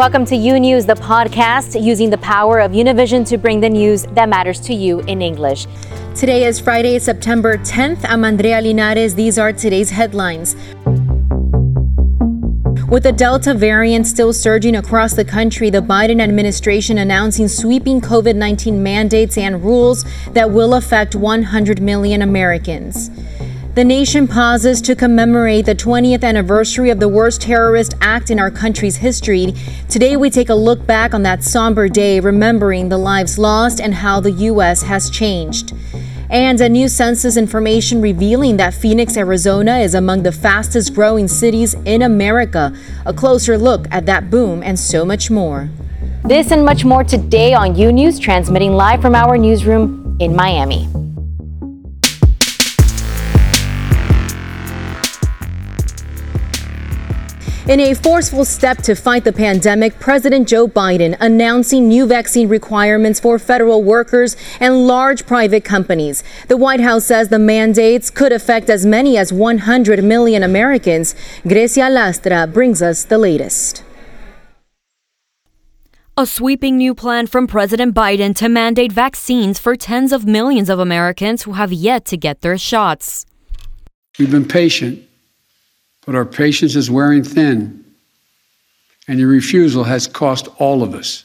Welcome to U News, the podcast using the power of Univision to bring the news that matters to you in English. Today is Friday, September 10th. I'm Andrea Linares. These are today's headlines. With the Delta variant still surging across the country, the Biden administration announcing sweeping COVID 19 mandates and rules that will affect 100 million Americans. The nation pauses to commemorate the 20th anniversary of the worst terrorist act in our country's history. Today, we take a look back on that somber day, remembering the lives lost and how the U.S. has changed. And a new census information revealing that Phoenix, Arizona is among the fastest growing cities in America. A closer look at that boom and so much more. This and much more today on U News, transmitting live from our newsroom in Miami. In a forceful step to fight the pandemic, President Joe Biden announcing new vaccine requirements for federal workers and large private companies. The White House says the mandates could affect as many as 100 million Americans. Grecia Lastra brings us the latest. A sweeping new plan from President Biden to mandate vaccines for tens of millions of Americans who have yet to get their shots. We've been patient but our patience is wearing thin, and your refusal has cost all of us.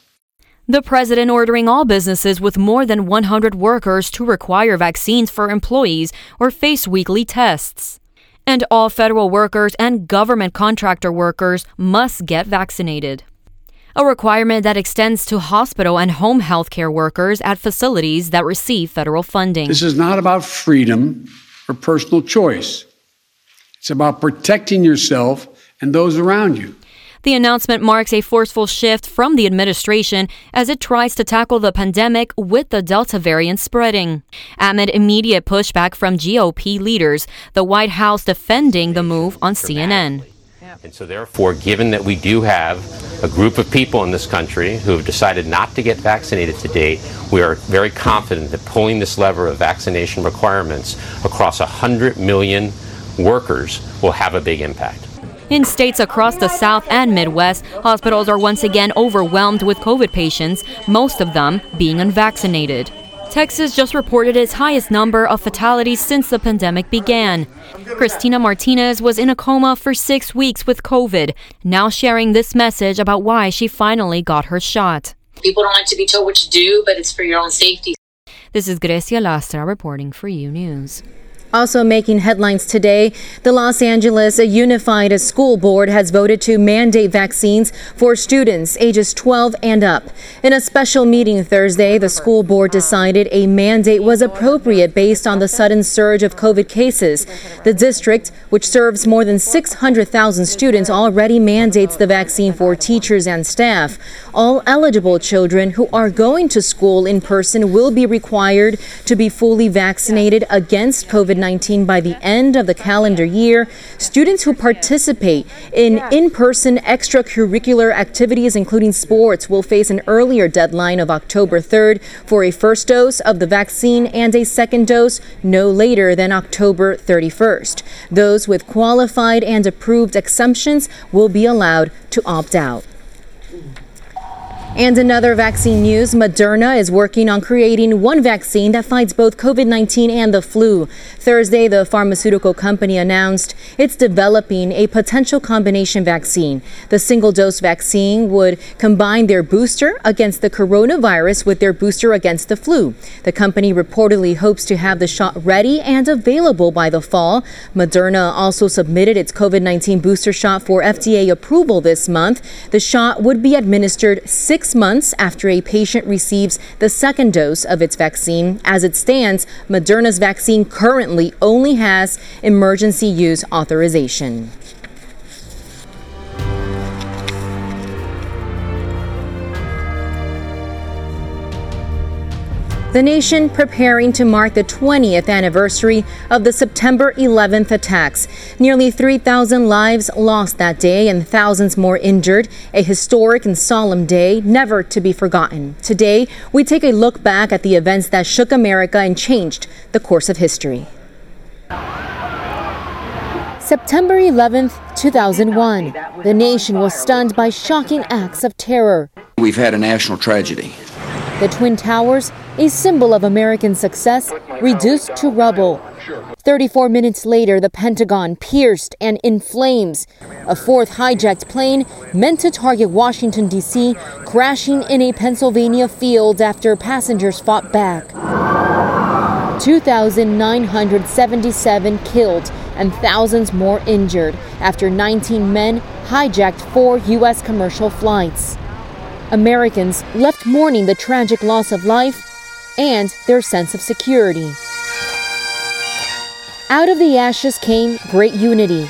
The president ordering all businesses with more than 100 workers to require vaccines for employees or face weekly tests. And all federal workers and government contractor workers must get vaccinated. A requirement that extends to hospital and home health care workers at facilities that receive federal funding. This is not about freedom or personal choice. It's about protecting yourself and those around you. The announcement marks a forceful shift from the administration as it tries to tackle the pandemic with the Delta variant spreading. Amid immediate pushback from GOP leaders, the White House defending the move on CNN. And so, therefore, given that we do have a group of people in this country who have decided not to get vaccinated today, we are very confident that pulling this lever of vaccination requirements across 100 million workers will have a big impact. In states across the South and Midwest, hospitals are once again overwhelmed with COVID patients, most of them being unvaccinated. Texas just reported its highest number of fatalities since the pandemic began. Christina Martinez was in a coma for six weeks with COVID, now sharing this message about why she finally got her shot. People don't like to be told what to do, but it's for your own safety. This is Grecia Lastra reporting for U News. Also making headlines today, the Los Angeles Unified School Board has voted to mandate vaccines for students ages 12 and up. In a special meeting Thursday, the school board decided a mandate was appropriate based on the sudden surge of COVID cases. The district, which serves more than 600,000 students, already mandates the vaccine for teachers and staff. All eligible children who are going to school in person will be required to be fully vaccinated against COVID 19. 19 by the end of the calendar year. Students who participate in in person extracurricular activities, including sports, will face an earlier deadline of October 3rd for a first dose of the vaccine and a second dose no later than October 31st. Those with qualified and approved exemptions will be allowed to opt out. And another vaccine news Moderna is working on creating one vaccine that fights both COVID 19 and the flu. Thursday, the pharmaceutical company announced it's developing a potential combination vaccine. The single dose vaccine would combine their booster against the coronavirus with their booster against the flu. The company reportedly hopes to have the shot ready and available by the fall. Moderna also submitted its COVID 19 booster shot for FDA approval this month. The shot would be administered six six months after a patient receives the second dose of its vaccine. As it stands, Moderna's vaccine currently only has emergency use authorization. The nation preparing to mark the 20th anniversary of the September 11th attacks. Nearly 3,000 lives lost that day and thousands more injured. A historic and solemn day, never to be forgotten. Today, we take a look back at the events that shook America and changed the course of history. September 11th, 2001. The nation was stunned by shocking acts of terror. We've had a national tragedy. The Twin Towers, a symbol of American success, reduced to rubble. 34 minutes later, the Pentagon pierced and in flames. A fourth hijacked plane meant to target Washington, D.C., crashing in a Pennsylvania field after passengers fought back. 2,977 killed and thousands more injured after 19 men hijacked four U.S. commercial flights. Americans left mourning the tragic loss of life and their sense of security. Out of the ashes came great unity.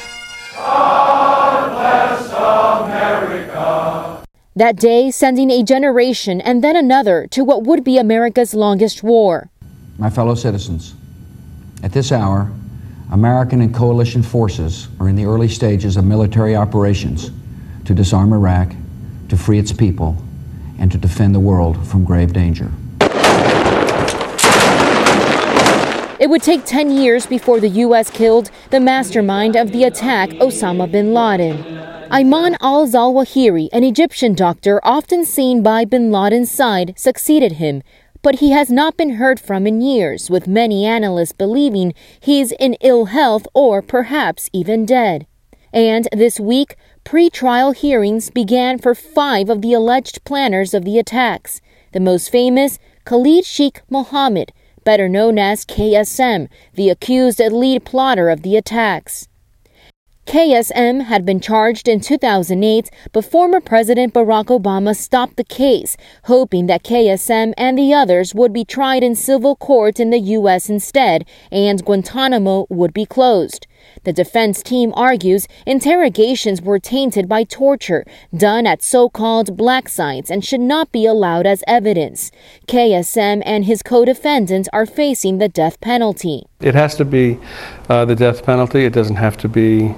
That day, sending a generation and then another to what would be America's longest war. My fellow citizens, at this hour, American and coalition forces are in the early stages of military operations to disarm Iraq, to free its people, and to defend the world from grave danger. It would take 10 years before the U.S. killed the mastermind of the attack, Osama bin Laden. Ayman al Zawahiri, an Egyptian doctor often seen by bin Laden's side, succeeded him, but he has not been heard from in years, with many analysts believing he's in ill health or perhaps even dead. And this week, pre trial hearings began for five of the alleged planners of the attacks. The most famous, Khalid Sheikh Mohammed, better known as KSM, the accused lead plotter of the attacks. KSM had been charged in 2008, but former President Barack Obama stopped the case, hoping that KSM and the others would be tried in civil court in the U.S. instead, and Guantanamo would be closed. The defense team argues interrogations were tainted by torture done at so called black sites and should not be allowed as evidence. KSM and his co defendants are facing the death penalty. It has to be uh, the death penalty, it doesn't have to be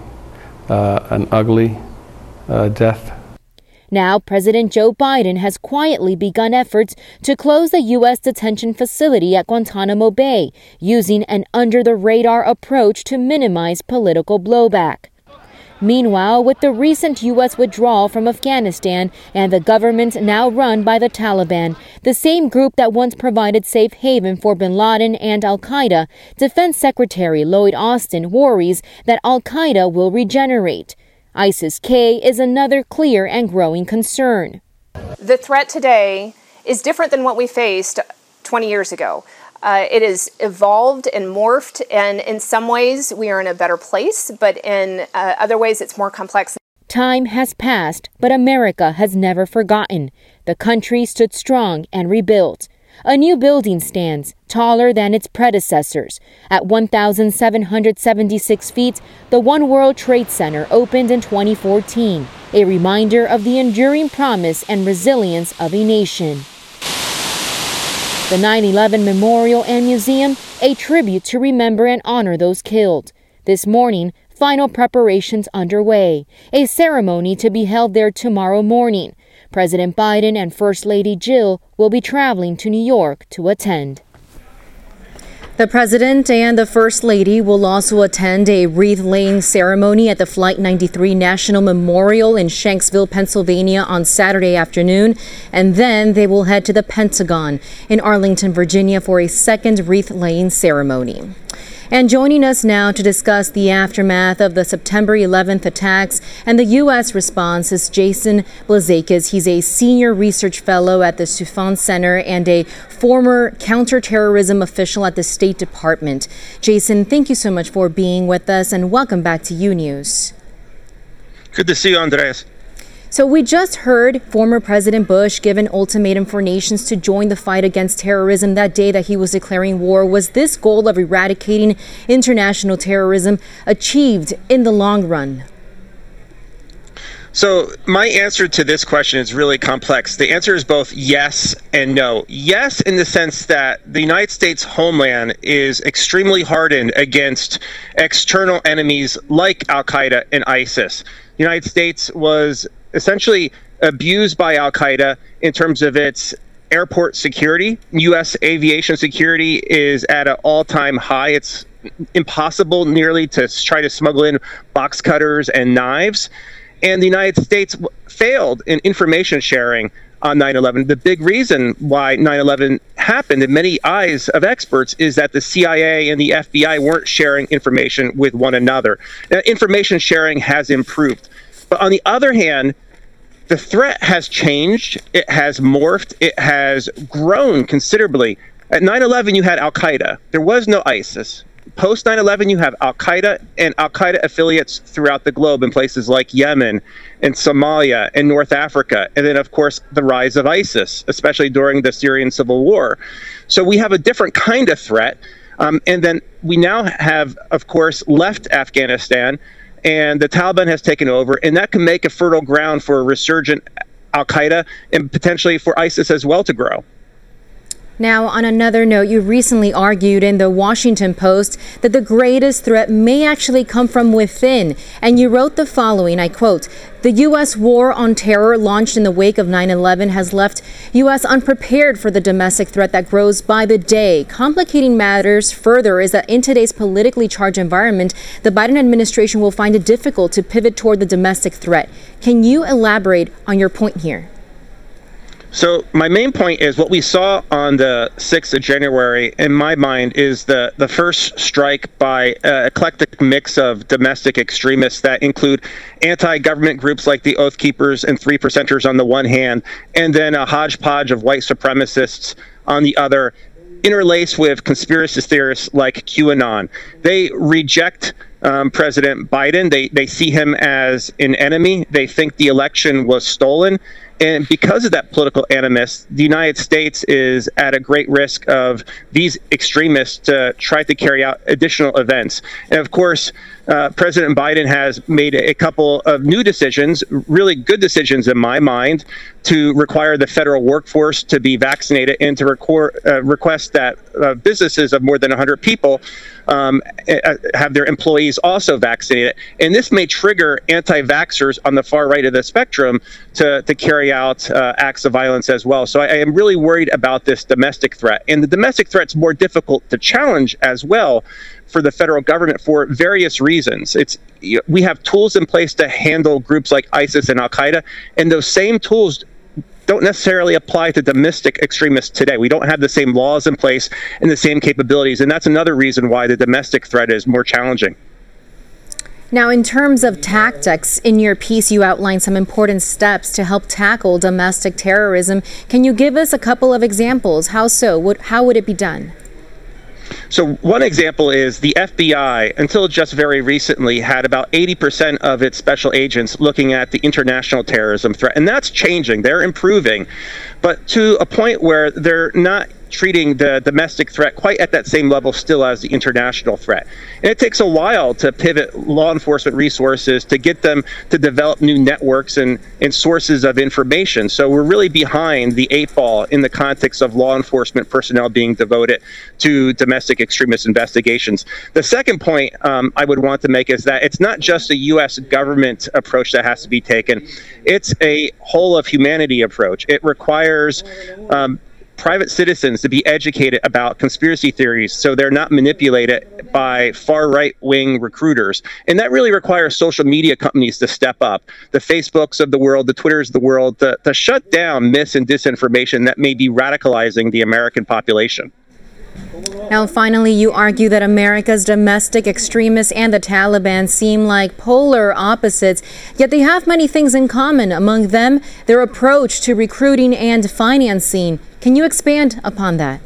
uh, an ugly uh, death. Now, President Joe Biden has quietly begun efforts to close the U.S. detention facility at Guantanamo Bay, using an under the radar approach to minimize political blowback. Meanwhile, with the recent U.S. withdrawal from Afghanistan and the government now run by the Taliban, the same group that once provided safe haven for bin Laden and Al Qaeda, Defense Secretary Lloyd Austin worries that Al Qaeda will regenerate. ISIS K is another clear and growing concern. The threat today is different than what we faced 20 years ago. Uh, it has evolved and morphed, and in some ways we are in a better place, but in uh, other ways it's more complex. Time has passed, but America has never forgotten. The country stood strong and rebuilt. A new building stands, taller than its predecessors. At 1,776 feet, the One World Trade Center opened in 2014, a reminder of the enduring promise and resilience of a nation. The 9 11 Memorial and Museum, a tribute to remember and honor those killed. This morning, final preparations underway, a ceremony to be held there tomorrow morning. President Biden and First Lady Jill will be traveling to New York to attend. The President and the First Lady will also attend a wreath laying ceremony at the Flight 93 National Memorial in Shanksville, Pennsylvania on Saturday afternoon, and then they will head to the Pentagon in Arlington, Virginia for a second wreath laying ceremony. And joining us now to discuss the aftermath of the September 11th attacks and the U.S. response is Jason Blazakis. He's a senior research fellow at the Soufan Center and a former counterterrorism official at the State Department. Jason, thank you so much for being with us and welcome back to U News. Good to see you, Andres. So, we just heard former President Bush give an ultimatum for nations to join the fight against terrorism that day that he was declaring war. Was this goal of eradicating international terrorism achieved in the long run? So, my answer to this question is really complex. The answer is both yes and no. Yes, in the sense that the United States homeland is extremely hardened against external enemies like Al Qaeda and ISIS. The United States was essentially abused by Al Qaeda in terms of its airport security. U.S. aviation security is at an all time high. It's impossible nearly to try to smuggle in box cutters and knives. And the United States failed in information sharing on 9 11. The big reason why 9 11 happened, in many eyes of experts, is that the CIA and the FBI weren't sharing information with one another. Now, information sharing has improved. But on the other hand, the threat has changed, it has morphed, it has grown considerably. At 9 11, you had Al Qaeda, there was no ISIS. Post 9 11, you have Al Qaeda and Al Qaeda affiliates throughout the globe in places like Yemen and Somalia and North Africa. And then, of course, the rise of ISIS, especially during the Syrian civil war. So we have a different kind of threat. Um, and then we now have, of course, left Afghanistan and the Taliban has taken over, and that can make a fertile ground for a resurgent Al Qaeda and potentially for ISIS as well to grow. Now, on another note, you recently argued in the Washington Post that the greatest threat may actually come from within. And you wrote the following I quote, The U.S. war on terror launched in the wake of 9 11 has left U.S. unprepared for the domestic threat that grows by the day. Complicating matters further is that in today's politically charged environment, the Biden administration will find it difficult to pivot toward the domestic threat. Can you elaborate on your point here? So my main point is what we saw on the 6th of January, in my mind, is the, the first strike by an eclectic mix of domestic extremists that include anti-government groups like the Oath Keepers and Three Percenters on the one hand, and then a hodgepodge of white supremacists on the other, interlaced with conspiracy theorists like QAnon. They reject um, President Biden. They they see him as an enemy. They think the election was stolen, and because of that political animus, the United States is at a great risk of these extremists to try to carry out additional events. And of course, uh, President Biden has made a couple of new decisions, really good decisions in my mind, to require the federal workforce to be vaccinated and to record, uh, request that uh, businesses of more than 100 people um, have their employees also vaccinated. And this may trigger anti vaxxers on the far right of the spectrum to, to carry out uh, acts of violence as well. So I, I am really worried about this domestic threat. And the domestic threat's more difficult to challenge as well for the federal government for various reasons. It's we have tools in place to handle groups like ISIS and Al Qaeda, and those same tools don't necessarily apply to domestic extremists today. We don't have the same laws in place and the same capabilities, and that's another reason why the domestic threat is more challenging. Now, in terms of tactics, in your piece, you outline some important steps to help tackle domestic terrorism. Can you give us a couple of examples? How so? What, how would it be done? So, one example is the FBI, until just very recently, had about 80% of its special agents looking at the international terrorism threat. And that's changing. They're improving, but to a point where they're not treating the domestic threat quite at that same level still as the international threat. And it takes a while to pivot law enforcement resources to get them to develop new networks and, and sources of information. So we're really behind the eight ball in the context of law enforcement personnel being devoted to domestic extremist investigations. The second point um, I would want to make is that it's not just a U.S. government approach that has to be taken, it's a whole of humanity approach. It requires um, private citizens to be educated about conspiracy theories so they're not manipulated by far right wing recruiters. And that really requires social media companies to step up the Facebooks of the world, the Twitters of the world, to, to shut down myths and disinformation that may be radicalizing the American population. Now, finally, you argue that America's domestic extremists and the Taliban seem like polar opposites, yet they have many things in common. Among them, their approach to recruiting and financing. Can you expand upon that?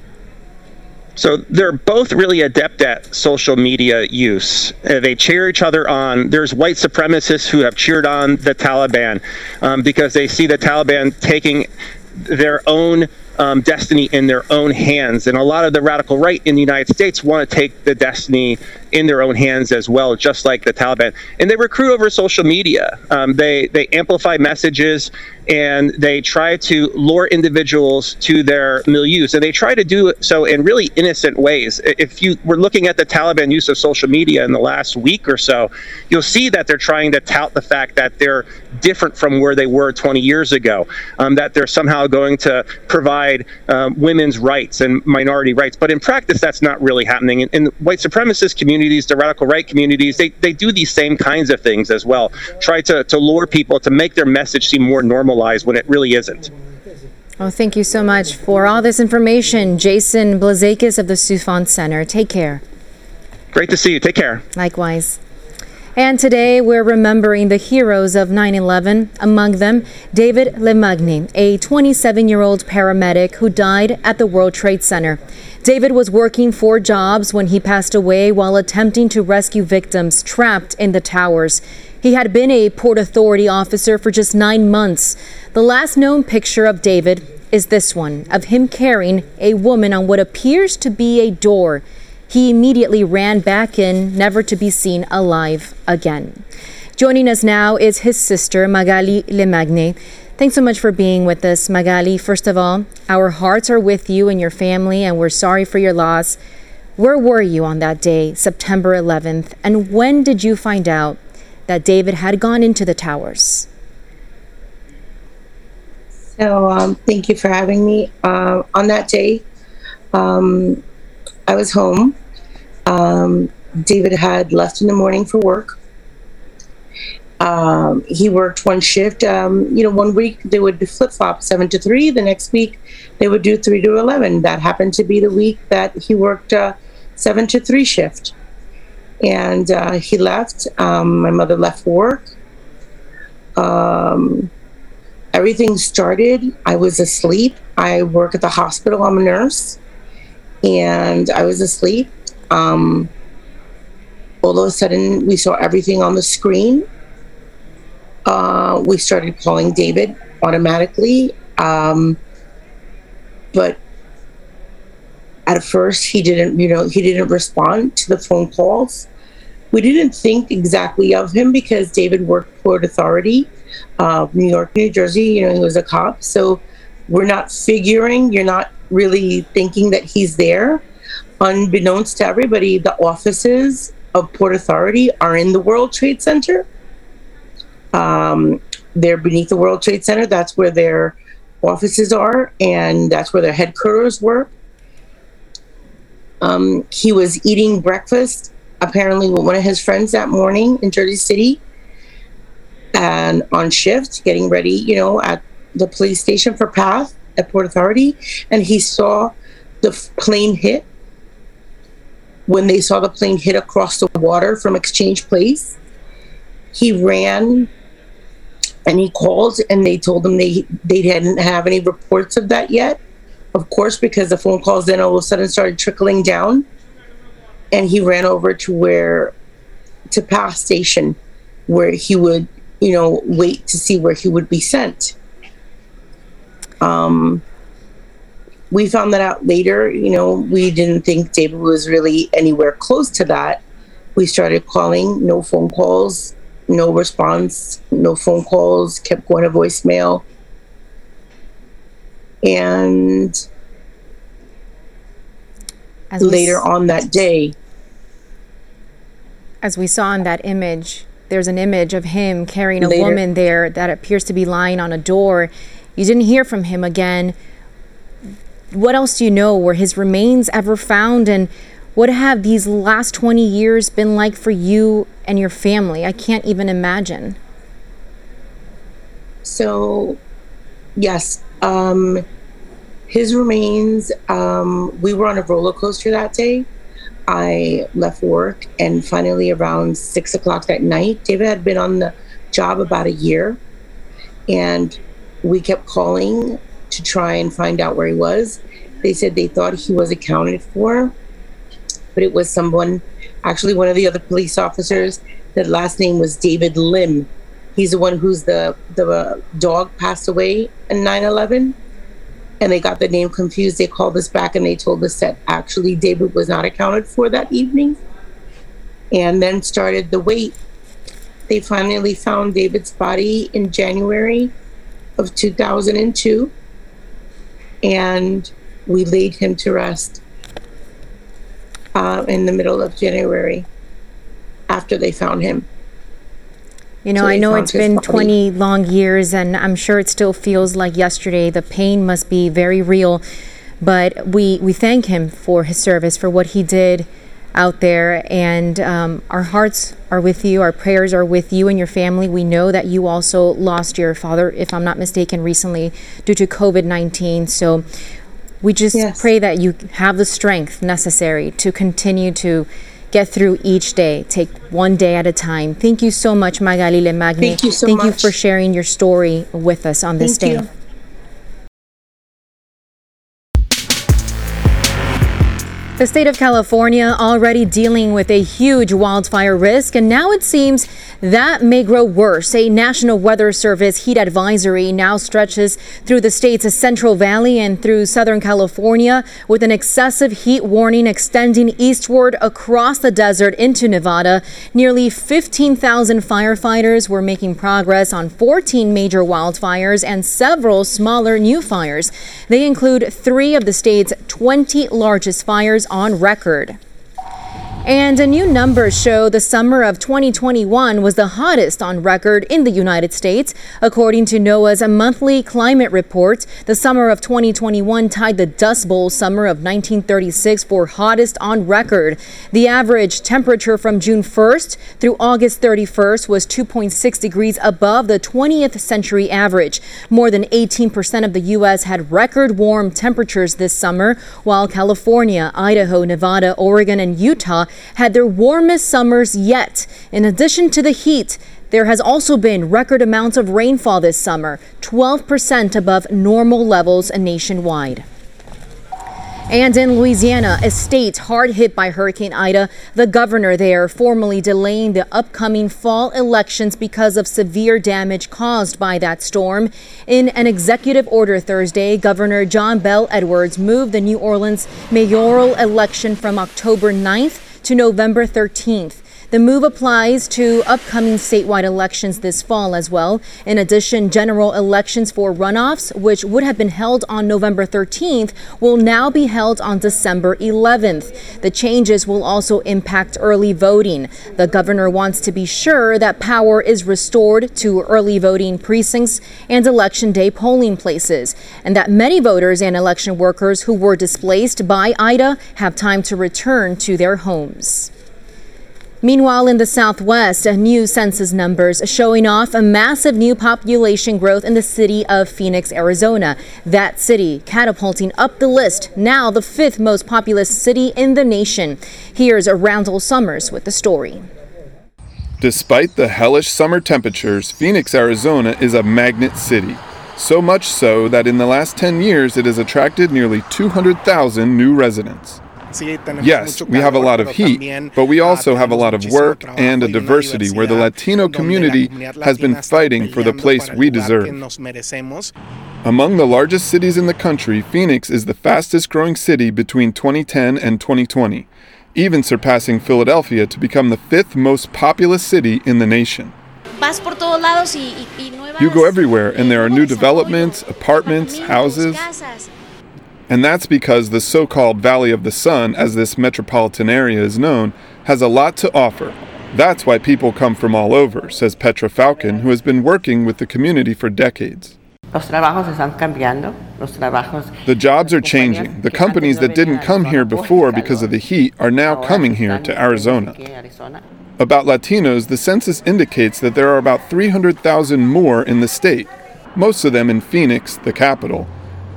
So they're both really adept at social media use. Uh, they cheer each other on. There's white supremacists who have cheered on the Taliban um, because they see the Taliban taking their own um, destiny in their own hands. And a lot of the radical right in the United States want to take the destiny in their own hands as well, just like the Taliban. And they recruit over social media. Um, they they amplify messages and they try to lure individuals to their milieu. And they try to do so in really innocent ways. If you were looking at the Taliban use of social media in the last week or so, you'll see that they're trying to tout the fact that they're different from where they were 20 years ago, um, that they're somehow going to provide um, women's rights and minority rights. But in practice, that's not really happening. In, in white supremacist communities, the radical right communities, they, they do these same kinds of things as well. Try to, to lure people to make their message seem more normalized when it really isn't. Oh, thank you so much for all this information. Jason Blazakis of the Soufan Center. Take care. Great to see you. Take care. Likewise. And today we're remembering the heroes of 9 11, among them David Lemagne, a 27 year old paramedic who died at the World Trade Center. David was working four jobs when he passed away while attempting to rescue victims trapped in the towers. He had been a Port Authority officer for just nine months. The last known picture of David is this one of him carrying a woman on what appears to be a door. He immediately ran back in, never to be seen alive again. Joining us now is his sister, Magali Lemagne. Thanks so much for being with us, Magali. First of all, our hearts are with you and your family, and we're sorry for your loss. Where were you on that day, September 11th, and when did you find out that David had gone into the towers? So, um, thank you for having me. Uh, on that day, um, I was home. Um, David had left in the morning for work. Um, he worked one shift. Um, you know, one week they would flip flop seven to three. The next week they would do three to eleven. That happened to be the week that he worked uh, seven to three shift. And uh, he left. Um, my mother left work. Um, everything started. I was asleep. I work at the hospital. I'm a nurse and I was asleep. Um, all of a sudden, we saw everything on the screen. Uh, we started calling David automatically, um, but at first he didn't. You know, he didn't respond to the phone calls. We didn't think exactly of him because David worked Port Authority, uh, New York, New Jersey. You know, he was a cop, so we're not figuring. You're not really thinking that he's there. Unbeknownst to everybody, the offices of Port Authority are in the World Trade Center. Um, they're beneath the World Trade Center. That's where their offices are, and that's where their headquarters were. Um, he was eating breakfast apparently with one of his friends that morning in Jersey City and on shift, getting ready, you know, at the police station for PATH at Port Authority, and he saw the plane hit. When they saw the plane hit across the water from Exchange Place, he ran and he called and they told him they they didn't have any reports of that yet. Of course, because the phone calls then all of a sudden started trickling down. And he ran over to where to PATH station where he would, you know, wait to see where he would be sent. Um, we found that out later. You know, we didn't think David was really anywhere close to that. We started calling, no phone calls, no response, no phone calls, kept going to voicemail. And As later s- on that day, As we saw in that image, there's an image of him carrying a Later. woman there that appears to be lying on a door. You didn't hear from him again. What else do you know? Were his remains ever found? And what have these last 20 years been like for you and your family? I can't even imagine. So, yes, um, his remains. Um, we were on a roller coaster that day. I left work, and finally, around six o'clock that night, David had been on the job about a year, and we kept calling to try and find out where he was. They said they thought he was accounted for, but it was someone, actually, one of the other police officers. The last name was David Lim. He's the one who's the the uh, dog passed away in 9/11, and they got the name confused. They called us back and they told us that actually David was not accounted for that evening. and then started the wait. They finally found David's body in January of 2002, and we laid him to rest uh, in the middle of January after they found him. You know, So I know it's been body. 20 long years, and I'm sure it still feels like yesterday. The pain must be very real, but we, we thank him for his service, for what he did out there, and um, our hearts are with you. Our prayers are with you and your family. We know that you also lost your father, if I'm not mistaken, recently due to COVID 19. So we just pray that you have the strength necessary to continue to get through each day. Take one day at a time. Thank you so much, Magali Lemagne. Thank you so Thank you for sharing your story with us on this Thank day. you. The state of California already dealing with a huge wildfire risk, and now it seems that may grow worse. A National Weather Service heat advisory now stretches through the state's Central Valley and through Southern California, with an excessive heat warning extending eastward across the desert into Nevada. Nearly 15,000 firefighters were making progress on 14 major wildfires and several smaller new fires. They include three of the state's 20 largest fires on record. And a new numbers show the summer of 2021 was the hottest on record in the United States. According to NOAA's monthly climate report, the summer of 2021 tied the Dust Bowl summer of 1936 for hottest on record. The average temperature from June 1st through August 31st was 2.6 degrees above the 20th century average. More than 18% of the U.S. had record warm temperatures this summer, while California, Idaho, Nevada, Oregon, and Utah had their warmest summers yet. In addition to the heat, there has also been record amounts of rainfall this summer, 12% above normal levels nationwide. And in Louisiana, a state hard hit by Hurricane Ida, the governor there formally delaying the upcoming fall elections because of severe damage caused by that storm. In an executive order Thursday, Governor John Bell Edwards moved the New Orleans mayoral election from October 9th to November 13th. The move applies to upcoming statewide elections this fall as well. In addition, general elections for runoffs, which would have been held on November 13th, will now be held on December 11th. The changes will also impact early voting. The governor wants to be sure that power is restored to early voting precincts and election day polling places, and that many voters and election workers who were displaced by Ida have time to return to their homes. Meanwhile, in the Southwest, new census numbers showing off a massive new population growth in the city of Phoenix, Arizona. That city catapulting up the list, now the fifth most populous city in the nation. Here's Randall Summers with the story. Despite the hellish summer temperatures, Phoenix, Arizona is a magnet city. So much so that in the last 10 years it has attracted nearly 200,000 new residents. Yes, we have a lot of heat, but we also have a lot of work and a diversity where the Latino community has been fighting for the place we deserve. Among the largest cities in the country, Phoenix is the fastest growing city between 2010 and 2020, even surpassing Philadelphia to become the fifth most populous city in the nation. You go everywhere, and there are new developments, apartments, houses. And that's because the so called Valley of the Sun, as this metropolitan area is known, has a lot to offer. That's why people come from all over, says Petra Falcon, who has been working with the community for decades. The jobs are changing. The companies that didn't come here before because of the heat are now coming here to Arizona. About Latinos, the census indicates that there are about 300,000 more in the state, most of them in Phoenix, the capital,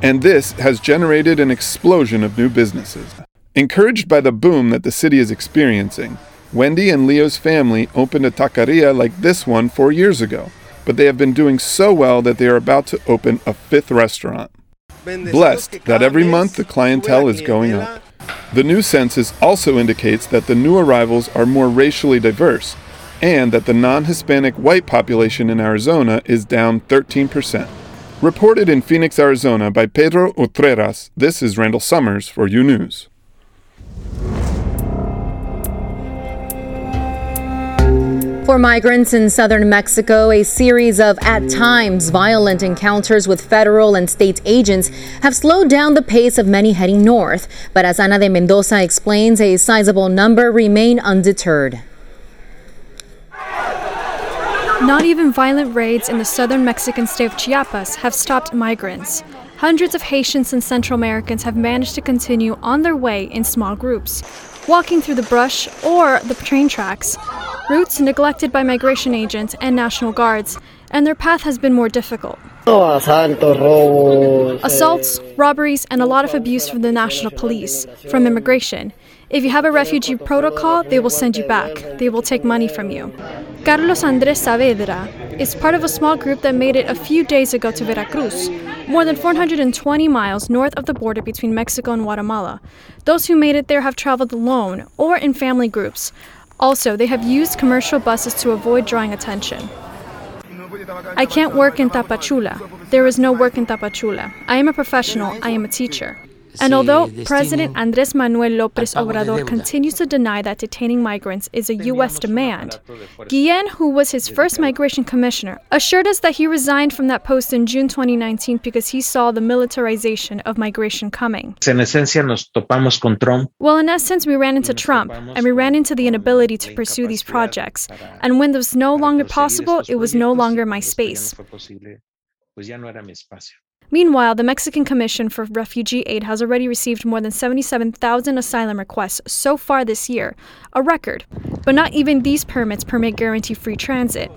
and this has generated an explosion of new businesses. Encouraged by the boom that the city is experiencing, Wendy and Leo's family opened a taqueria like this one four years ago, but they have been doing so well that they are about to open a fifth restaurant. Blessed that every month the clientele is going up. The new census also indicates that the new arrivals are more racially diverse and that the non Hispanic white population in Arizona is down 13%. Reported in Phoenix, Arizona by Pedro Utreras, this is Randall Summers for U News. For migrants in southern Mexico, a series of, at times, violent encounters with federal and state agents have slowed down the pace of many heading north. But as Ana de Mendoza explains, a sizable number remain undeterred. Not even violent raids in the southern Mexican state of Chiapas have stopped migrants. Hundreds of Haitians and Central Americans have managed to continue on their way in small groups, walking through the brush or the train tracks, routes neglected by migration agents and National Guards, and their path has been more difficult. Assaults, robberies, and a lot of abuse from the national police, from immigration. If you have a refugee protocol, they will send you back. They will take money from you. Carlos Andres Saavedra is part of a small group that made it a few days ago to Veracruz, more than 420 miles north of the border between Mexico and Guatemala. Those who made it there have traveled alone or in family groups. Also, they have used commercial buses to avoid drawing attention. I can't work in Tapachula. There is no work in Tapachula. I am a professional. I am a teacher. And although President Andres Manuel López Obrador continues to deny that detaining migrants is a U.S. demand, Guillen, who was his first migration commissioner, assured us that he resigned from that post in June 2019 because he saw the militarization of migration coming. En esencia, nos topamos con Trump. Well, in essence, we ran into Trump, and we ran into the inability to pursue these projects. And when this was no longer possible, it was no longer my space. Meanwhile, the Mexican Commission for Refugee Aid has already received more than 77,000 asylum requests so far this year, a record. But not even these permits permit guarantee free transit.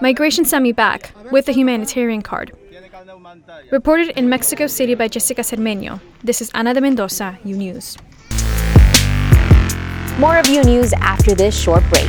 Migration sent me back with a humanitarian card. Reported in Mexico City by Jessica Cermeño. This is Ana de Mendoza, U News. More of U News after this short break.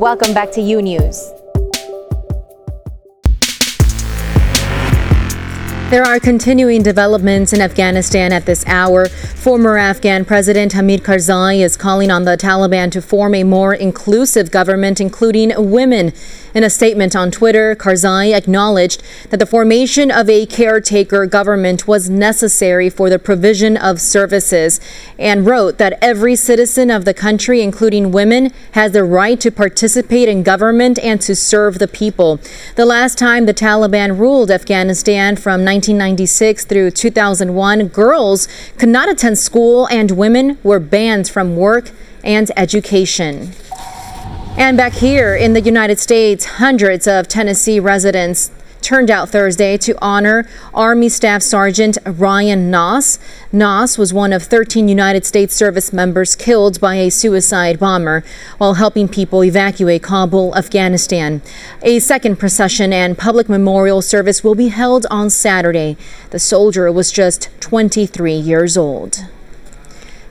Welcome back to U News. There are continuing developments in Afghanistan at this hour. Former Afghan President Hamid Karzai is calling on the Taliban to form a more inclusive government, including women. In a statement on Twitter, Karzai acknowledged that the formation of a caretaker government was necessary for the provision of services and wrote that every citizen of the country, including women, has the right to participate in government and to serve the people. The last time the Taliban ruled Afghanistan from 1996 through 2001, girls could not attend school and women were banned from work and education. And back here in the United States, hundreds of Tennessee residents turned out Thursday to honor Army Staff Sergeant Ryan Knauss. Knauss was one of 13 United States service members killed by a suicide bomber while helping people evacuate Kabul, Afghanistan. A second procession and public memorial service will be held on Saturday. The soldier was just 23 years old.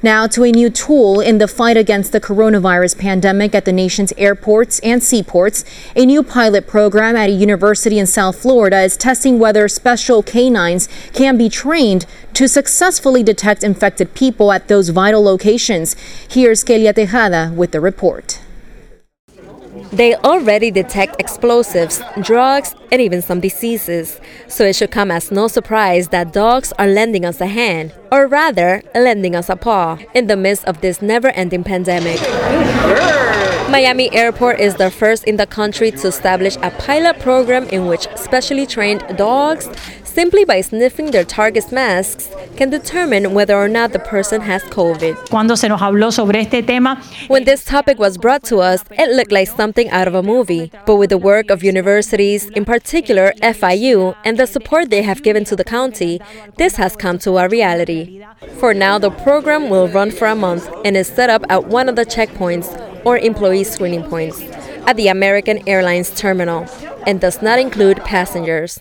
Now to a new tool in the fight against the coronavirus pandemic at the nation's airports and seaports. A new pilot program at a university in South Florida is testing whether special canines can be trained to successfully detect infected people at those vital locations. Here's Kelia Tejada with the report. They already detect explosives, drugs, and even some diseases. So it should come as no surprise that dogs are lending us a hand, or rather, lending us a paw, in the midst of this never ending pandemic. Miami Airport is the first in the country to establish a pilot program in which specially trained dogs, simply by sniffing their target's masks, can determine whether or not the person has COVID. Cuando se nos habló sobre este tema, when this topic was brought to us, it looked like something out of a movie. But with the work of universities, in particular FIU, and the support they have given to the county, this has come to a reality. For now, the program will run for a month and is set up at one of the checkpoints or employee screening points at the American Airlines terminal and does not include passengers.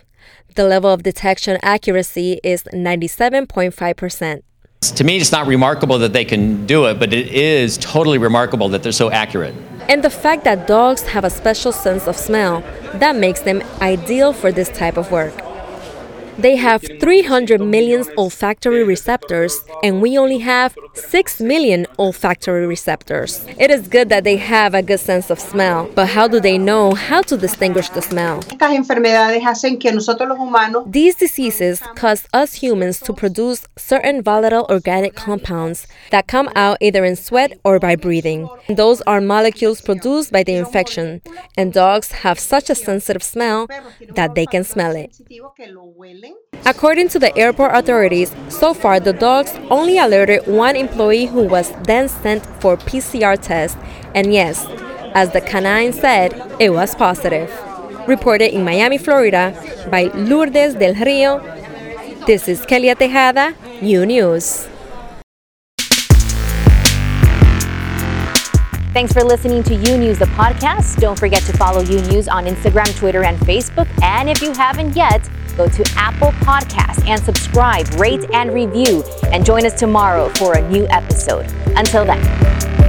The level of detection accuracy is 97.5%. To me, it's not remarkable that they can do it, but it is totally remarkable that they're so accurate. And the fact that dogs have a special sense of smell, that makes them ideal for this type of work. They have 300 million olfactory receptors, and we only have 6 million olfactory receptors. It is good that they have a good sense of smell, but how do they know how to distinguish the smell? Estas enfermedades hacen que nosotros los humanos These diseases cause us humans to produce certain volatile organic compounds that come out either in sweat or by breathing. Those are molecules produced by the infection, and dogs have such a sensitive smell that they can smell it. According to the airport authorities, so far the dogs only alerted one employee who was then sent for PCR test, and yes, as the canine said, it was positive. Reported in Miami, Florida by Lourdes del Rio. This is Kelia Tejada, U News. Thanks for listening to U News, the podcast. Don't forget to follow U News on Instagram, Twitter, and Facebook. And if you haven't yet, go to Apple Podcasts and subscribe, rate, and review. And join us tomorrow for a new episode. Until then.